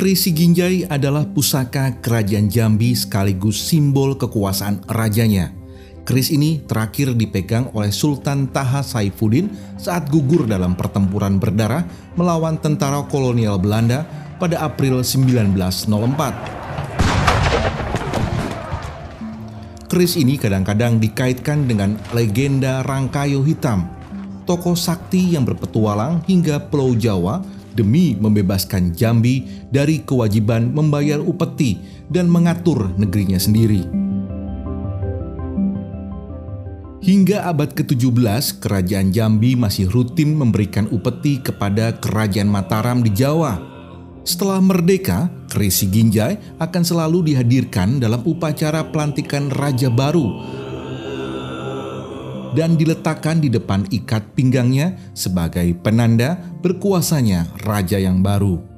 Keris Ginjai adalah pusaka kerajaan Jambi sekaligus simbol kekuasaan rajanya. Keris ini terakhir dipegang oleh Sultan Taha Saifuddin saat gugur dalam pertempuran berdarah melawan tentara kolonial Belanda pada April 1904. Keris ini kadang-kadang dikaitkan dengan legenda Rangkayo Hitam, tokoh sakti yang berpetualang hingga Pulau Jawa demi membebaskan Jambi dari kewajiban membayar upeti dan mengatur negerinya sendiri. Hingga abad ke-17, kerajaan Jambi masih rutin memberikan upeti kepada kerajaan Mataram di Jawa. Setelah merdeka, Krisi Ginjai akan selalu dihadirkan dalam upacara pelantikan raja baru dan diletakkan di depan ikat pinggangnya sebagai penanda berkuasanya raja yang baru.